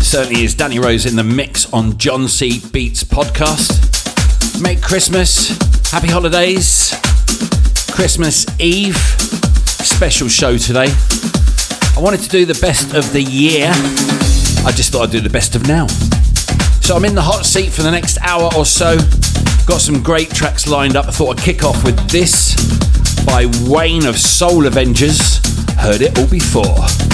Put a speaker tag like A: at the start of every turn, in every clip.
A: Certainly is Danny Rose in the mix on John C. Beats podcast. Make Christmas, happy holidays, Christmas Eve, special show today. I wanted to do the best of the year. I just thought I'd do the best of now. So I'm in the hot seat for the next hour or so. Got some great tracks lined up. I thought I'd kick off with this by Wayne of Soul Avengers. Heard it all before.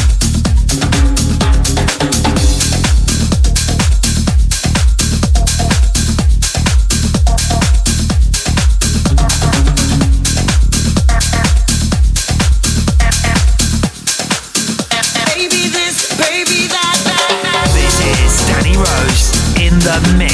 B: The mix.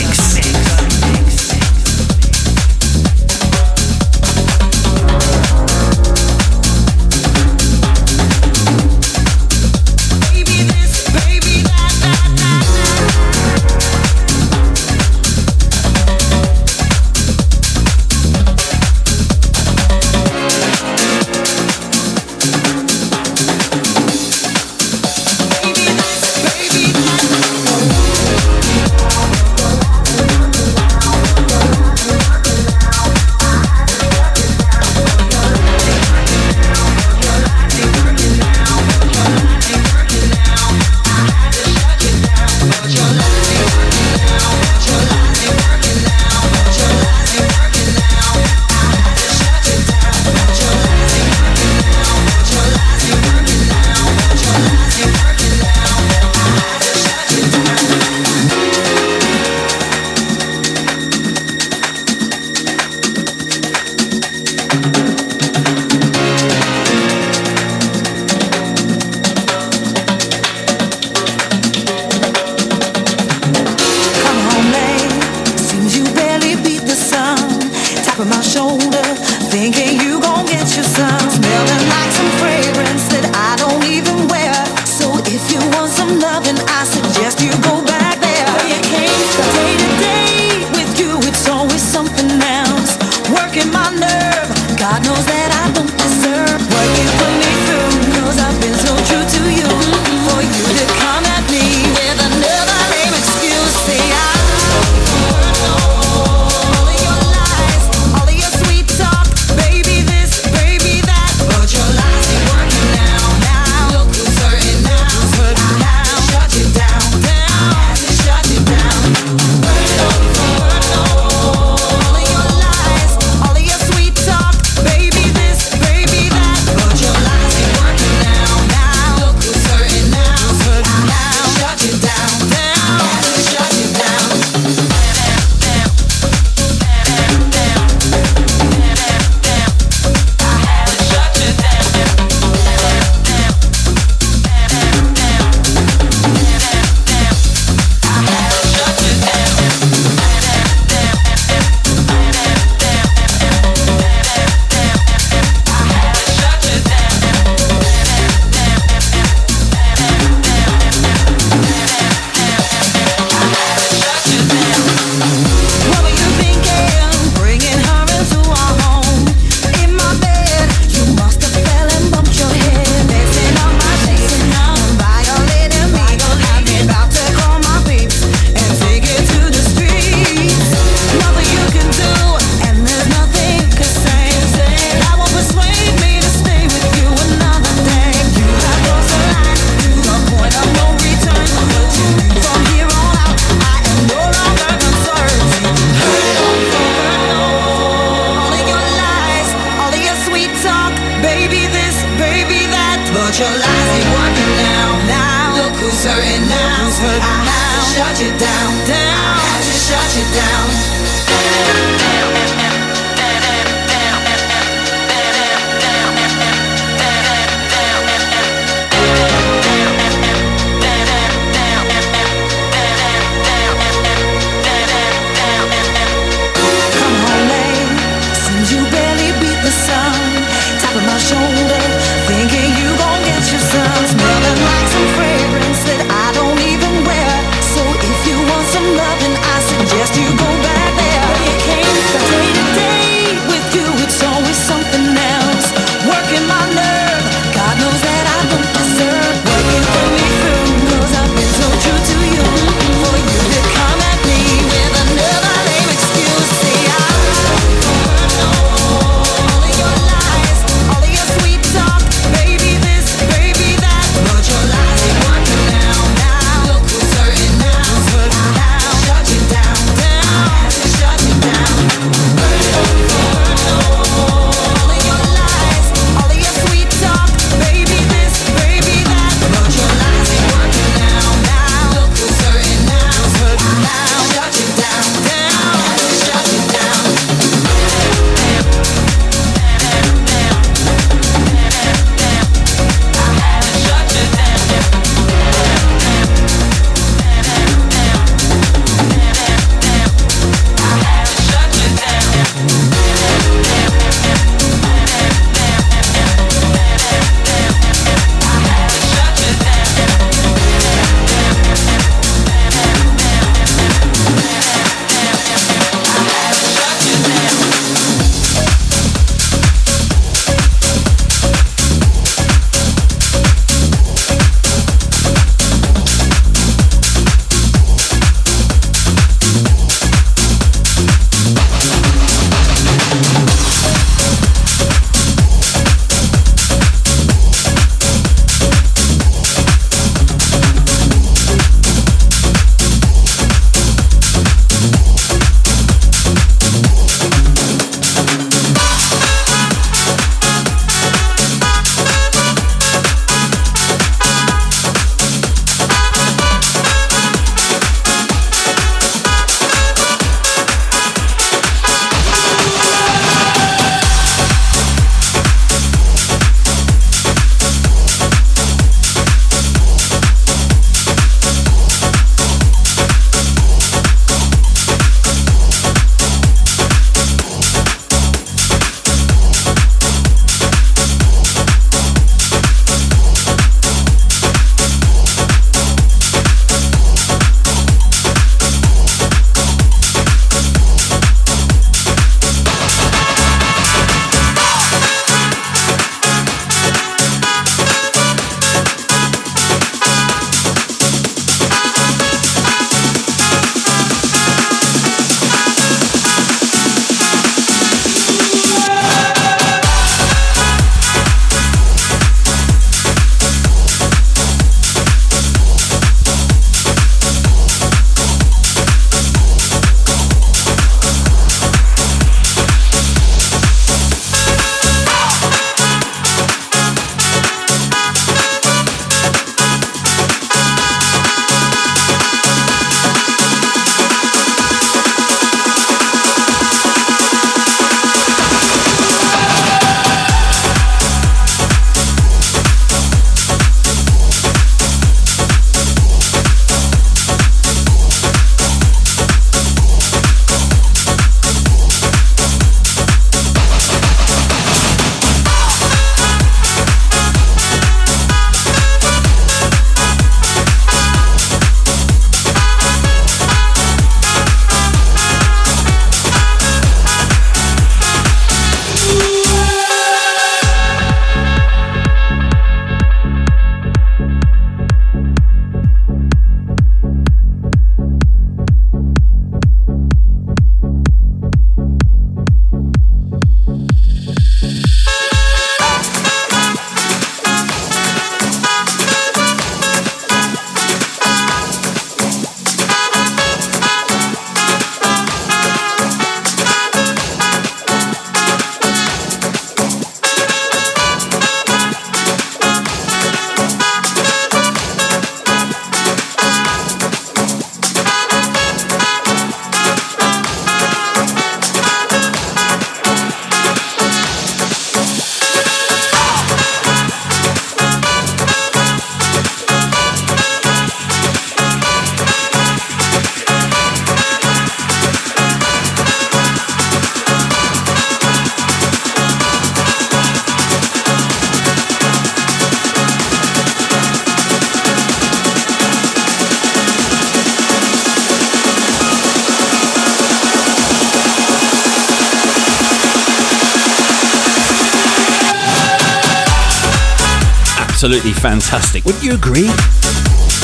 A: Absolutely fantastic. Wouldn't you agree?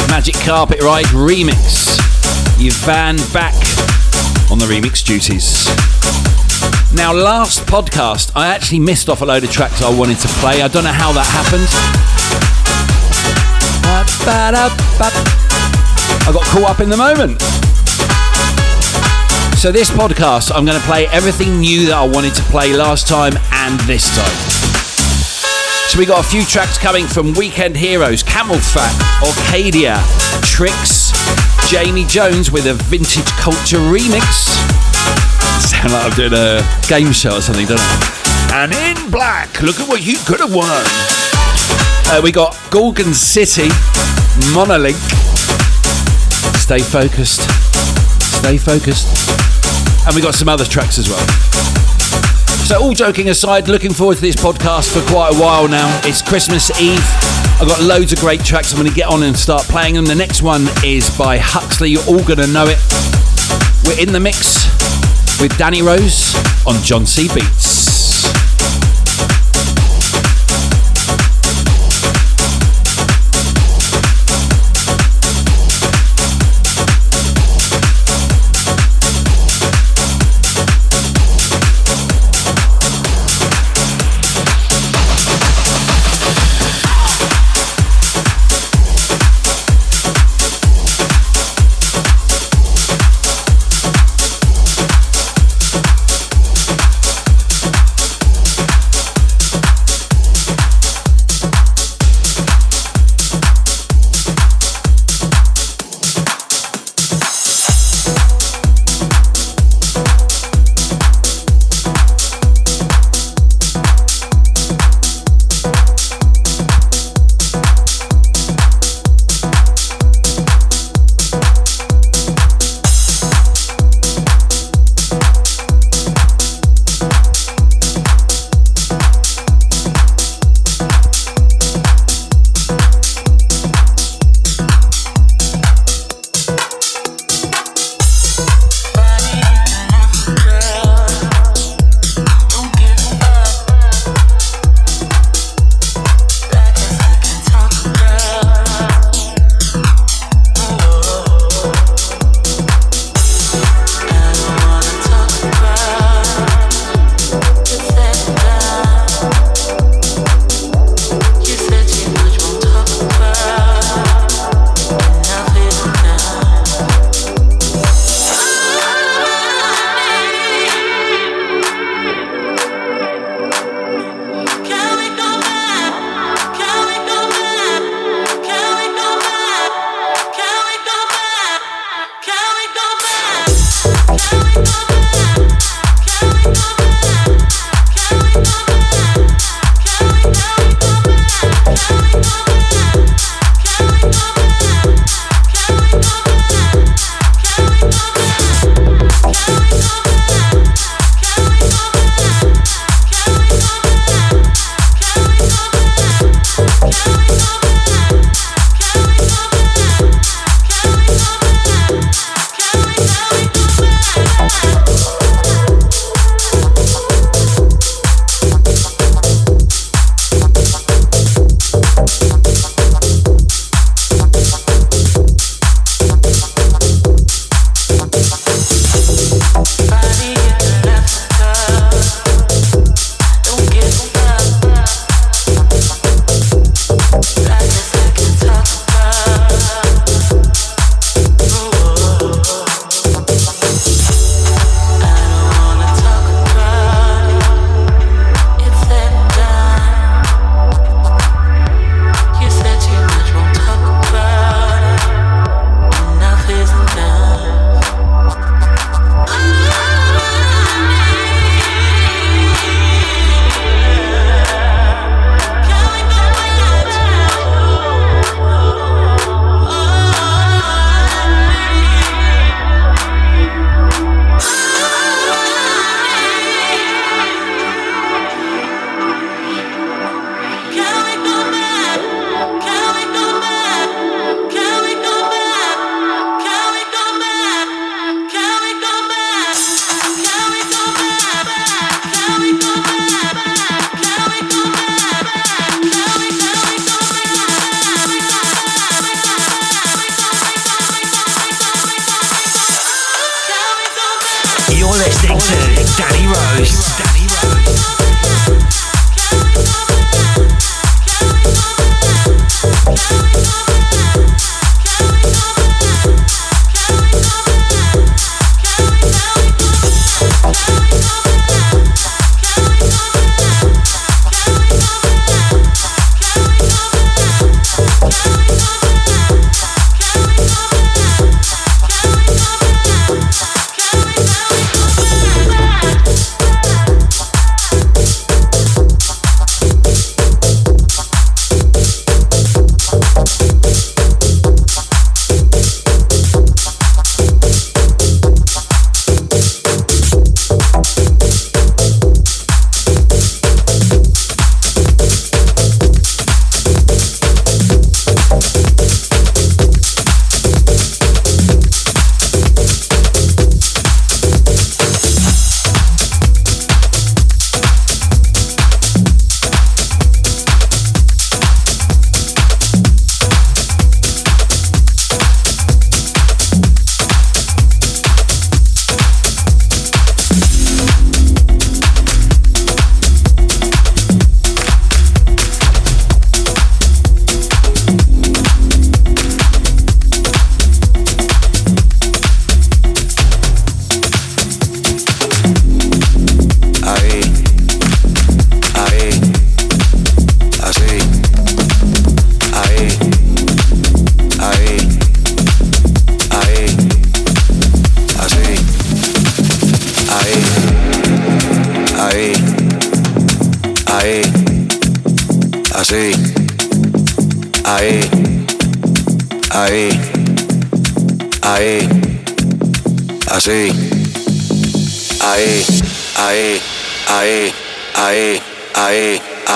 A: Magic Carpet Ride remix. Yvan back on the remix duties. Now, last podcast, I actually missed off a load of tracks I wanted to play. I don't know how that happened. I got caught up in the moment. So, this podcast, I'm going to play everything new that I wanted to play last time and this time. So, we got a few tracks coming from Weekend Heroes, CamelPhat, Orcadia, Tricks, Jamie Jones with a Vintage Culture remix. Sound like I'm doing a game show or something, don't I? And in black, look at what you could have won. Uh, we got Gorgon City, Monolink. Stay focused. Stay focused. And we got some other tracks as well. So, all joking aside, looking forward to this podcast for quite a while now. It's Christmas Eve. I've got loads of great tracks. I'm going to get on and start playing them. The next one is by Huxley. You're all going to know it. We're in the mix with Danny Rose on John C. Beats.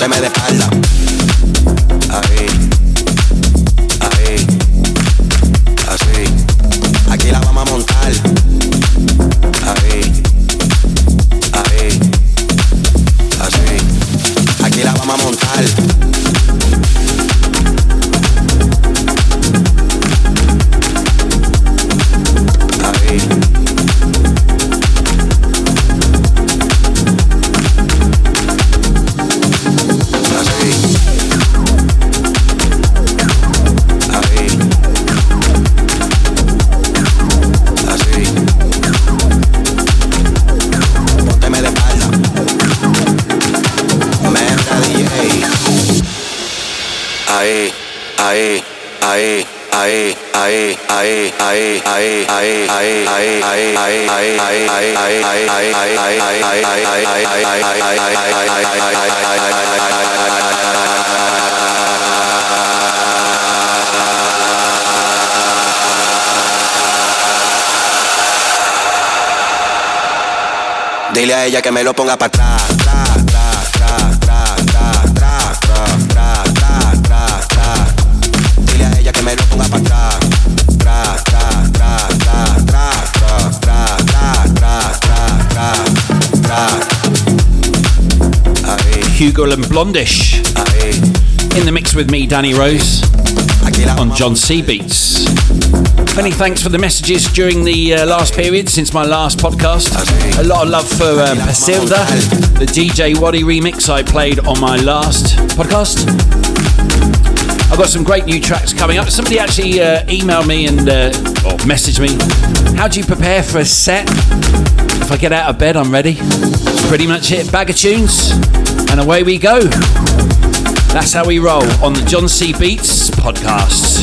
C: te me de espalda. ae, ae, ae, ae, ae, ae, ae, ae, ae, ae, ae, ae, ae, ae, ae, ae, ae, Dile a ella que me lo ponga para.
A: Hugo and Blondish in the mix with me, Danny Rose, on John C. Beats. Many thanks for the messages during the uh, last period since my last podcast. A lot of love for uh, Pasilda, the DJ Waddy remix I played on my last podcast. I've got some great new tracks coming up. Somebody actually uh, emailed me and uh, or messaged me. How do you prepare for a set? If I get out of bed, I'm ready. Pretty much it. Bag of tunes, and away we go. That's how we roll on the John C. Beats podcast.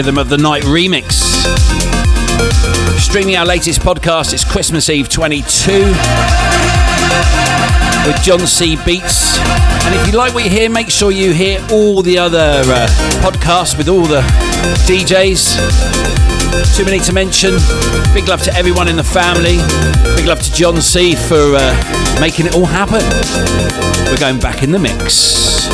A: Rhythm of the Night remix. Streaming our latest podcast, it's Christmas Eve 22 with John C. Beats. And if you like what you hear, make sure you hear all the other uh, podcasts with all the DJs. Too many to mention. Big love to everyone in the family. Big love to John C. for uh, making it all happen. We're going back in the mix.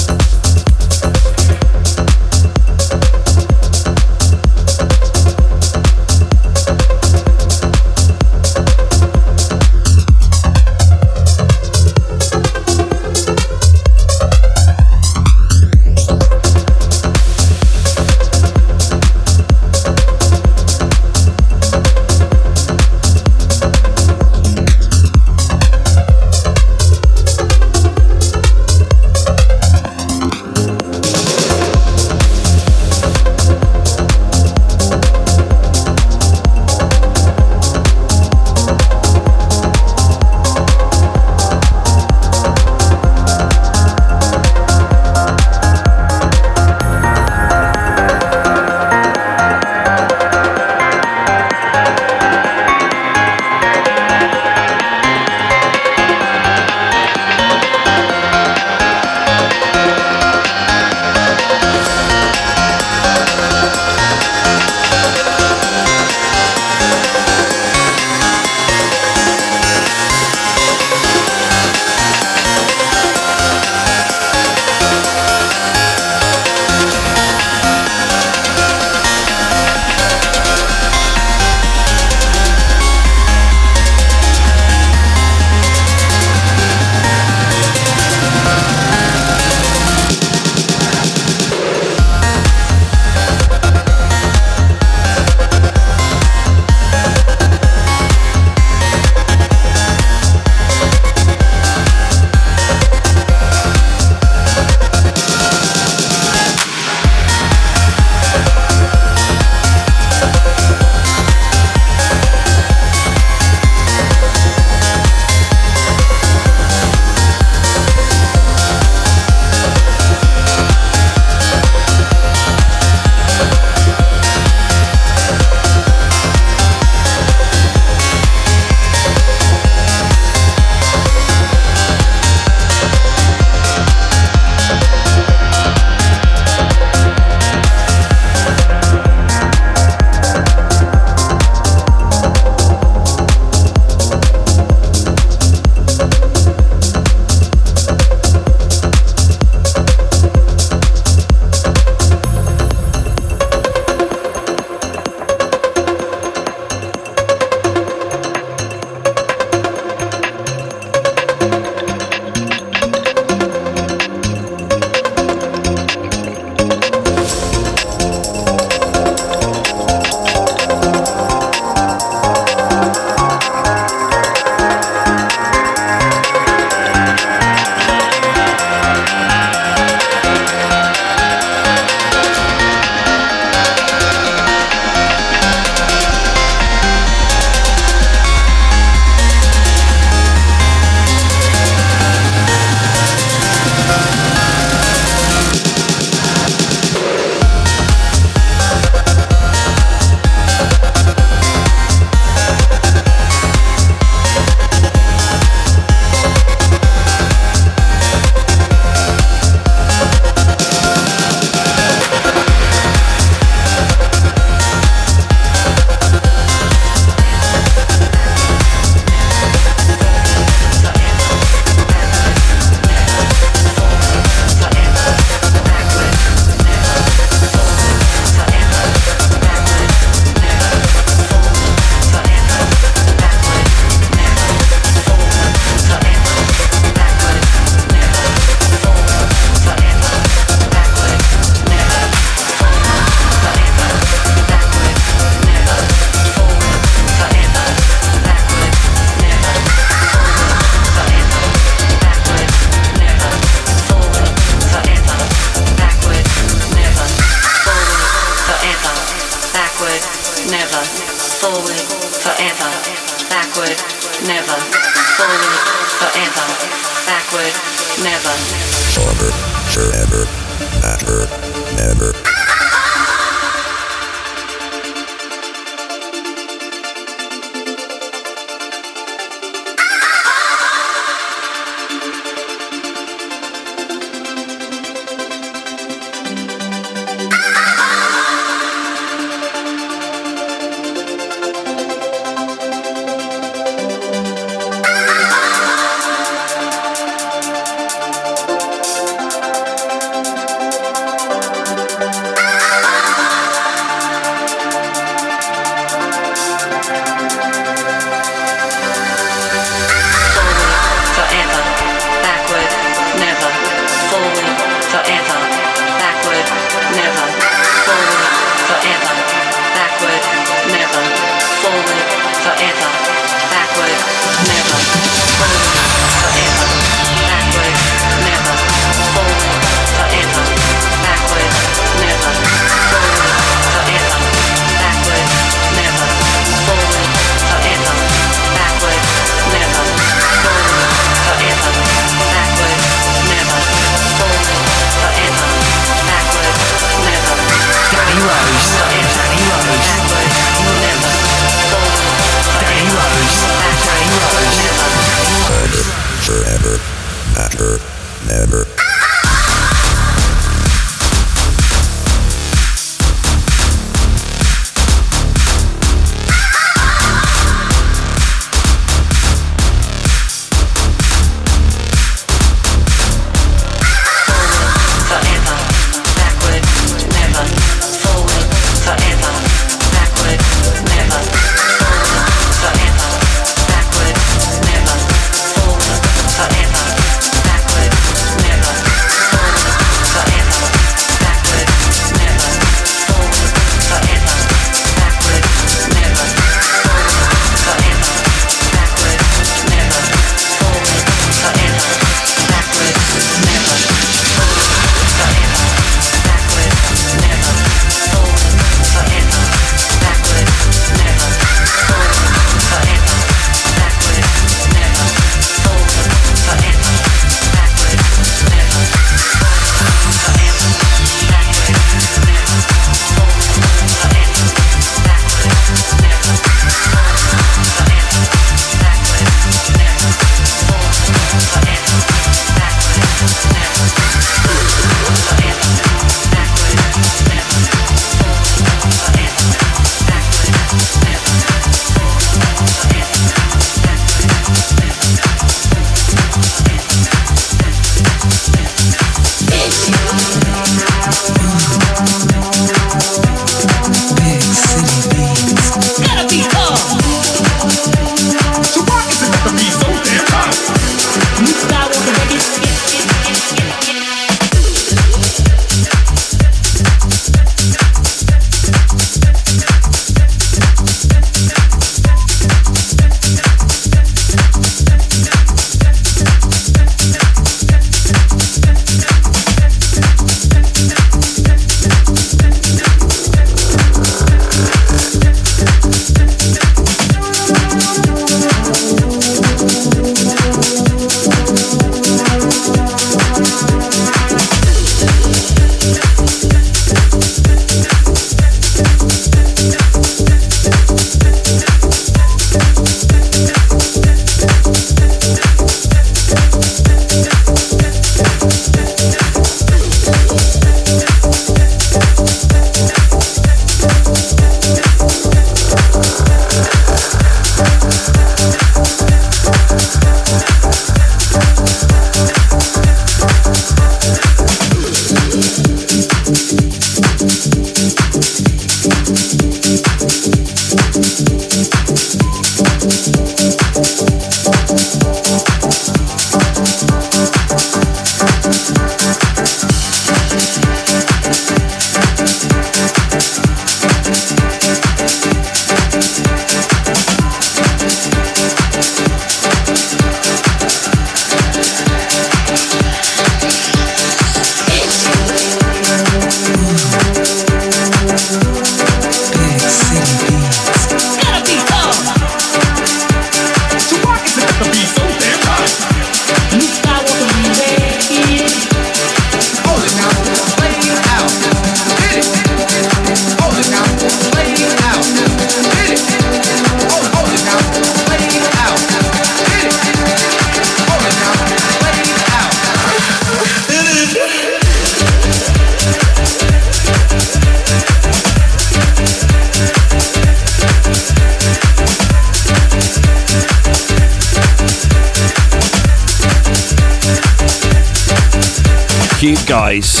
A: Guys.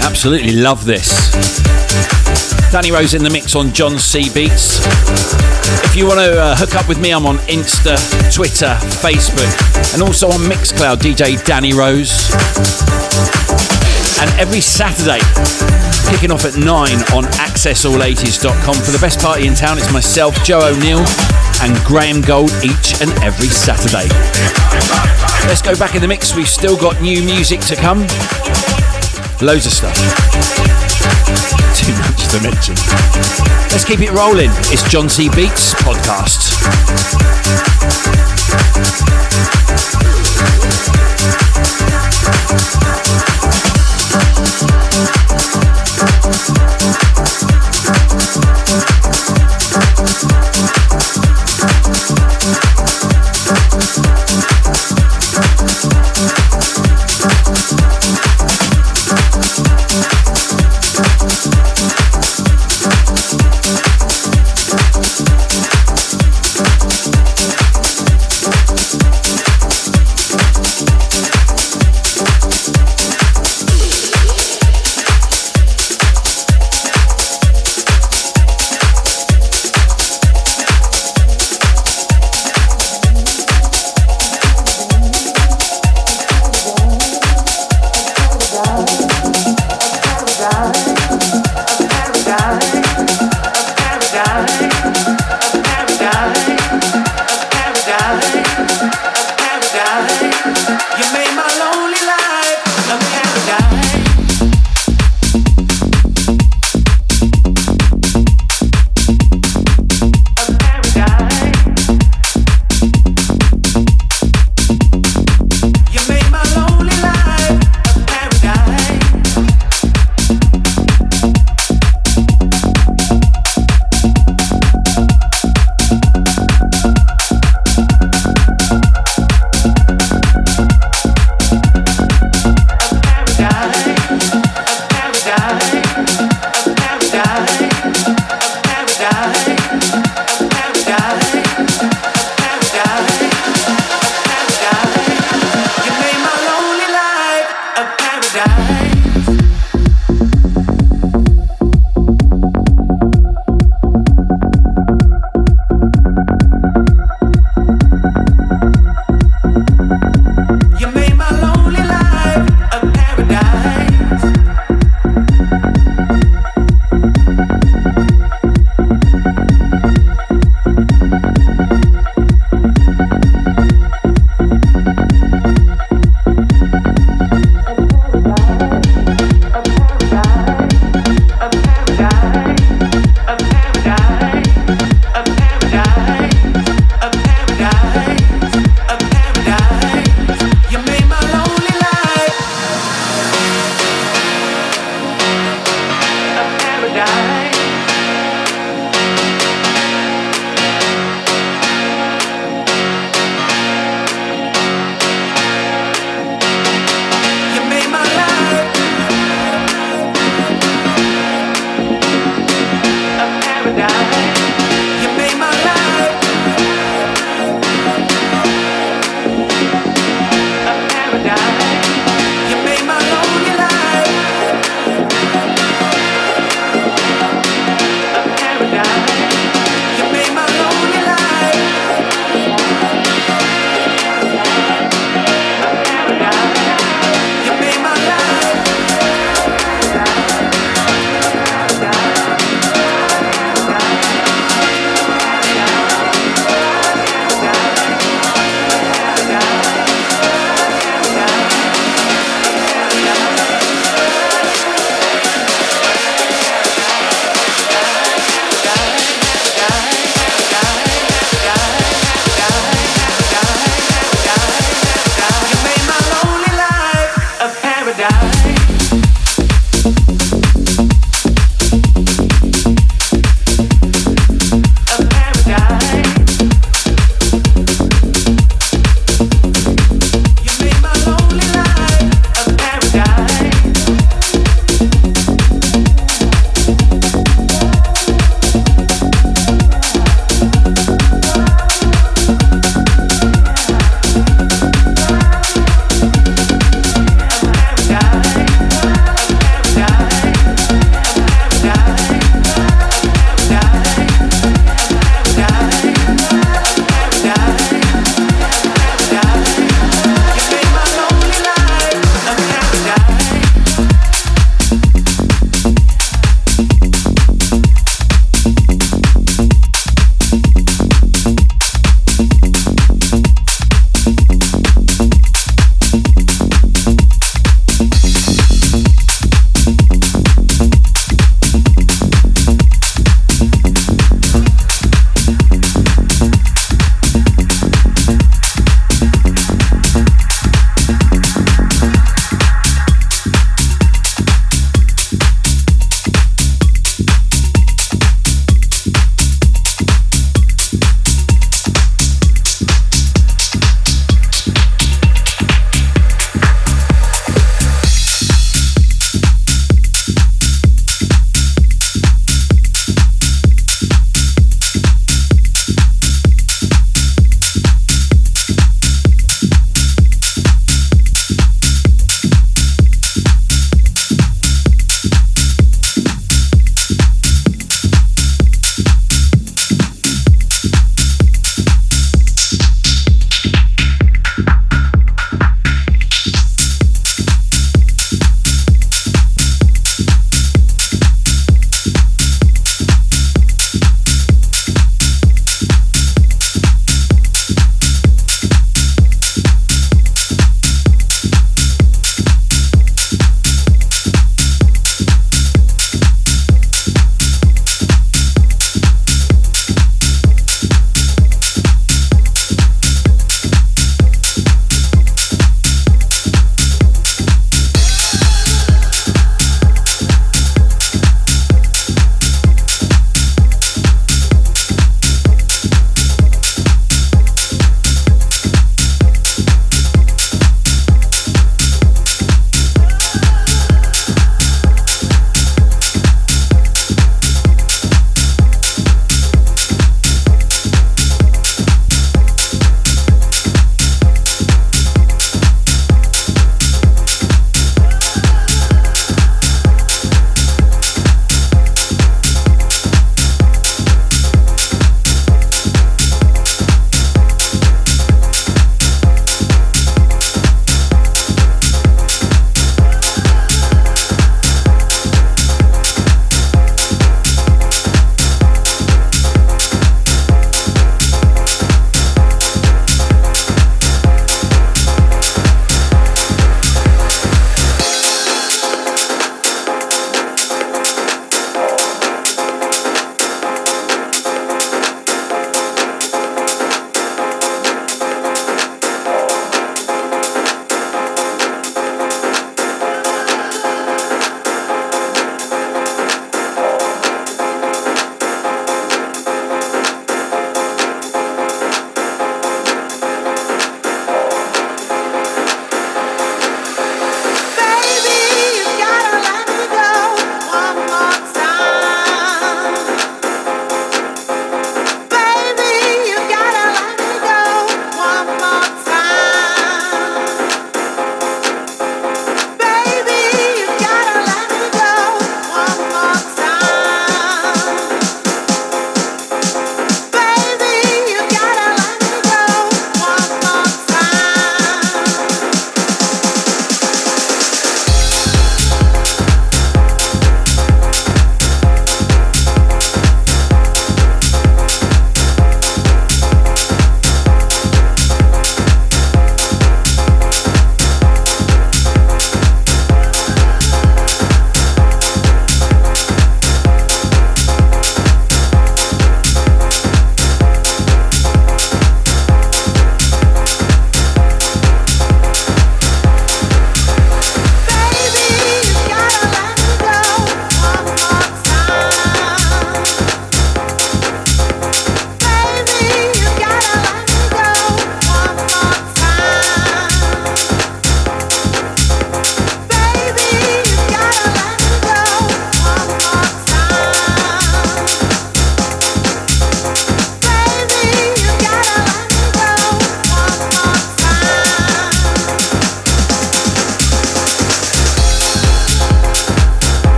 A: Absolutely love this. Danny Rose in the mix on John C Beats. If you want to uh, hook up with me, I'm on Insta, Twitter, Facebook, and also on Mixcloud, DJ Danny Rose. And every Saturday, kicking off at 9 on accessall80s.com for the best party in town. It's myself, Joe O'Neill, and Graham Gold each and every Saturday. Let's go back in the mix. We've still got new music to come. Loads of stuff. Too much to mention. Let's keep it rolling. It's John C. Beats podcast.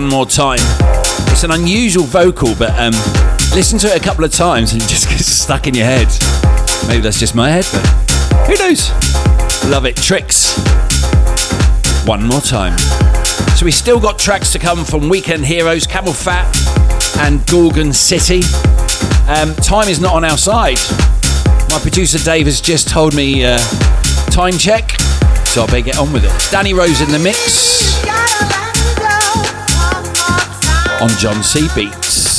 D: One more time. It's an unusual vocal, but um, listen to it a couple of times and it just gets stuck in your head. Maybe that's just my head, but who knows? Love it. Tricks. One more time. So we still got tracks to come from Weekend Heroes, CamelPhat, and Gorgon City. Um, time is not on our side. My producer Dave has just told me uh, time check, so I better get on with it. Danny Rose in the mix on John C. Beats.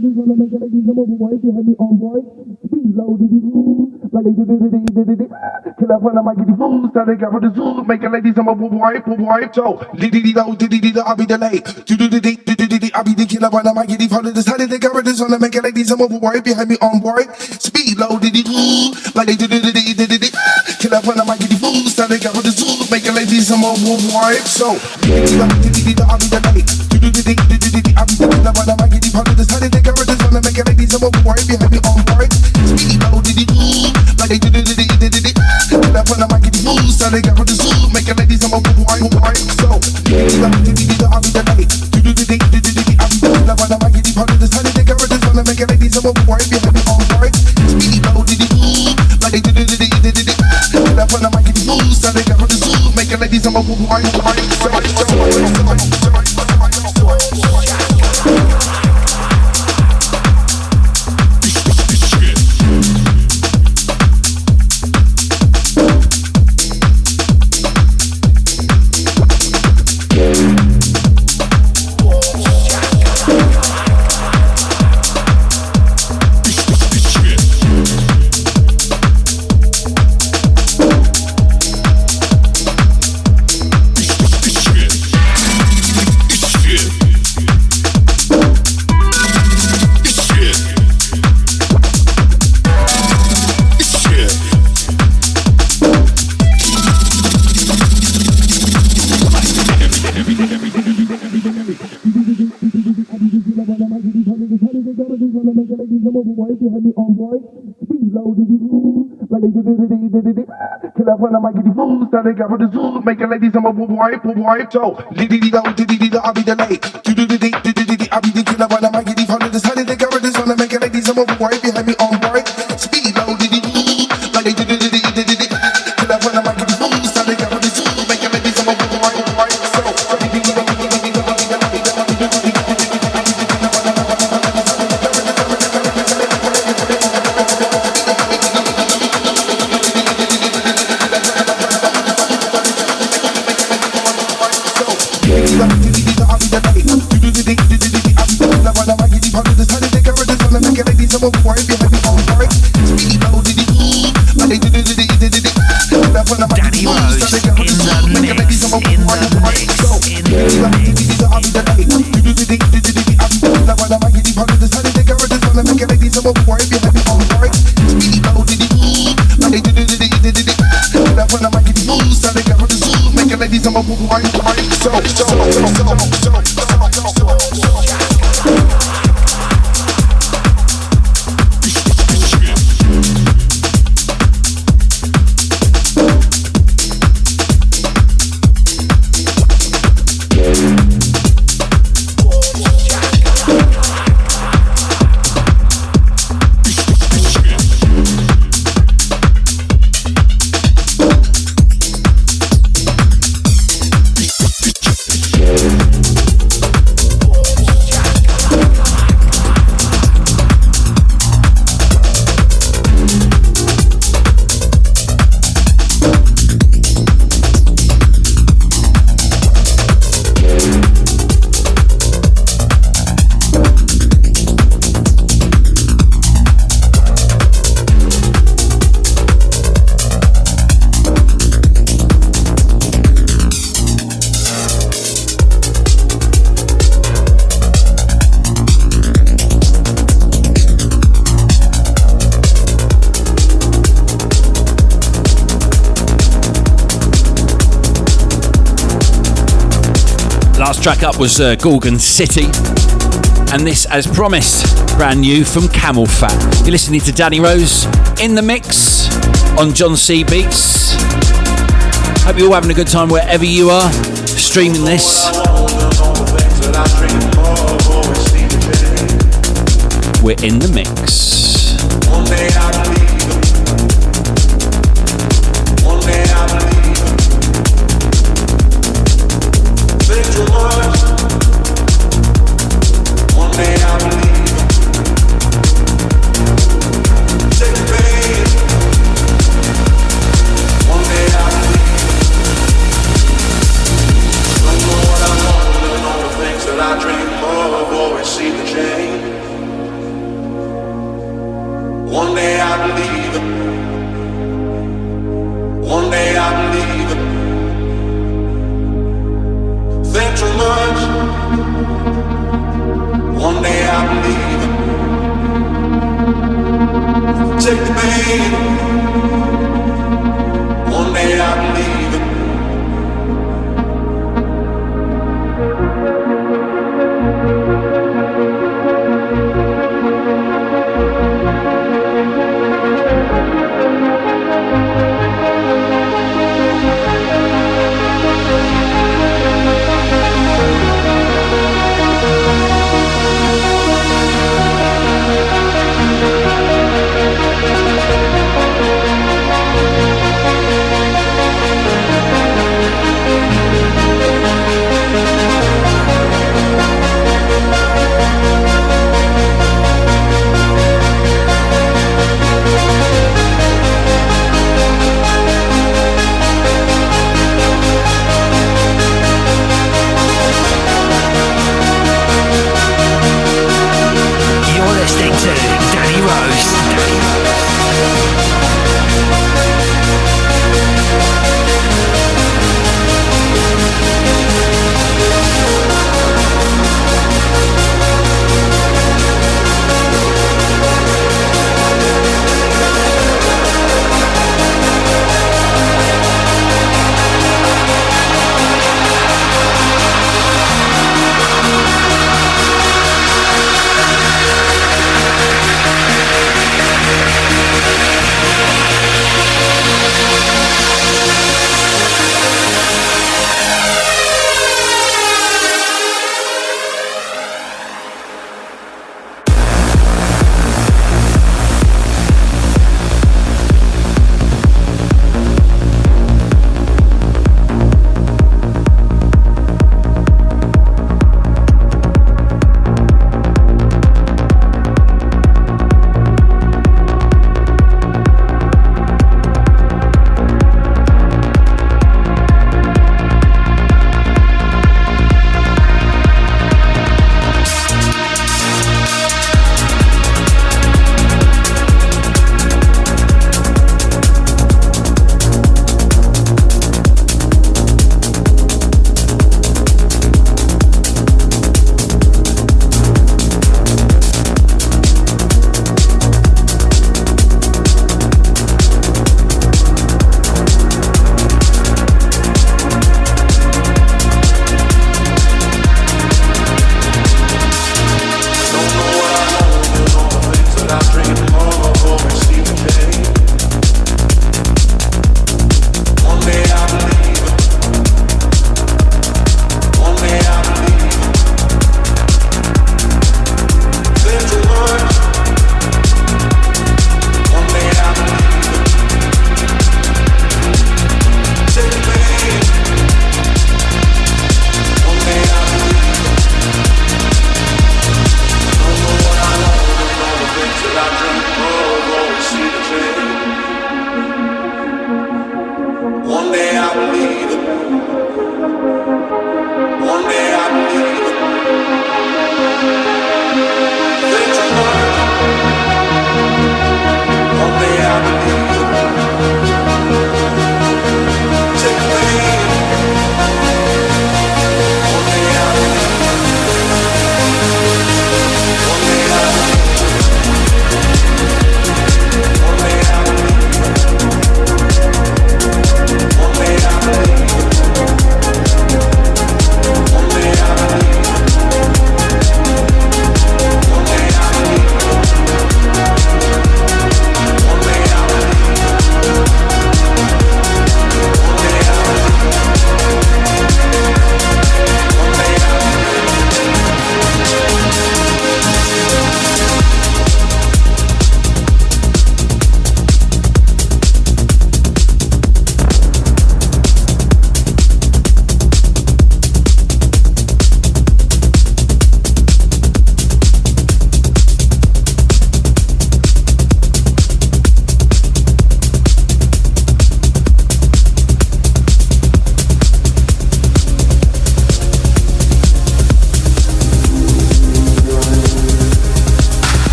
E: Kill up on the mic, get the tell the guy for the zoo, make a ladies, a boo boy, boo boy, so, diddy diddy do, diddy diddy, I'll be the late, do do diddy, diddy I'll be the killer on the mic, get the follow the side of the guy for the make a ladies, I'm a boo boy, behind me on boy, speed low, diddy doo, like they diddy diddy diddy diddy, kill up on the mic, get the fools, tell the guy for the zoo, make a ladies, I'm a boo boy, so, I'll be the diddy, I'll be the killer on the mic, get follow the side of the guy for the make a ladies, I'm a boo boy, behind me on boy, speed low, diddy doo, like they diddy diddy diddy diddy, kill up on the mic, get the fools, tell the guy for the zoo, make a ladies, I'm a boo boy, boo boy, so, I'll be the late, on the mic, get the side of the guy for the zoo, make a ladies, I'm a boo boy, behind me on boy, speed low, diddy doo, like they diddy diddy diddy, kill up on the mic, get the fools, tell the guy for the zoo, make a ladies, I'm a boo boy, boo boy, Kill up when I might get the fools, tell the guy for the zoo, make a ladies, I'm a boy, boo boy, so, diddy diddy do, diddy diddy, I'll be the late, do do diddy diddy diddy, I'll be the killer when I might get the follow the side of
A: was uh, Gorgon City. And this, as promised, brand new from CamelPhat. You're listening to Danny Rose in the mix on John C Beats. Hope you're all having a good time wherever you are streaming this. We're in the mix.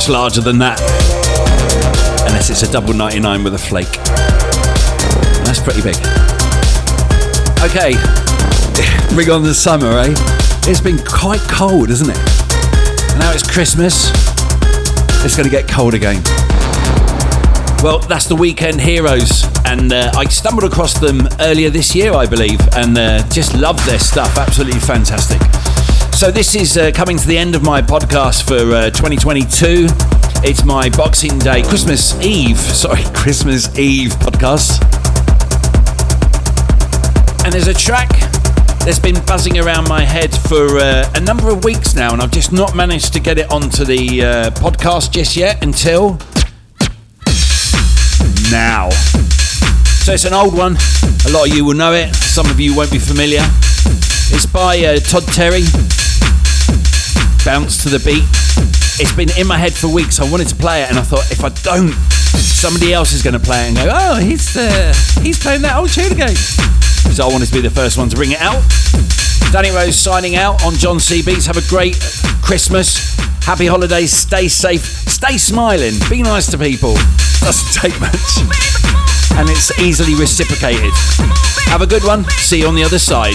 A: Much larger than that. Unless it's a double 99 with a flake. That's pretty big. Okay, bring on the summer, eh? It's been quite cold, isn't it? Now it's Christmas. It's going to get cold again. Well, that's the Weekend Heroes, and uh, I stumbled across them earlier this year, I believe, and uh, just love their stuff. Absolutely fantastic. So, this is uh, coming to the end of my podcast for uh, 2022. It's my Boxing Day, Christmas Eve, sorry, Christmas Eve podcast. And there's a track that's been buzzing around my head for uh, a number of weeks now, and I've just not managed to get it onto the uh, podcast just yet until now. So it's an old one. A lot of you will know it. Some of you won't be familiar. It's by uh, Todd Terry. Bounce to the beat. It's been in my head for weeks. I wanted to play it, and I thought if I don't, somebody else is going to play it and go, "Oh, he's uh, he's playing that old tune again." So I wanted to be the first one to bring it out. Danny Rose signing out on John C Beats. Have a great Christmas. Happy holidays. Stay safe. Stay smiling. Be nice to people. Doesn't take much. And it's easily reciprocated. Have a good one. See you on the other side.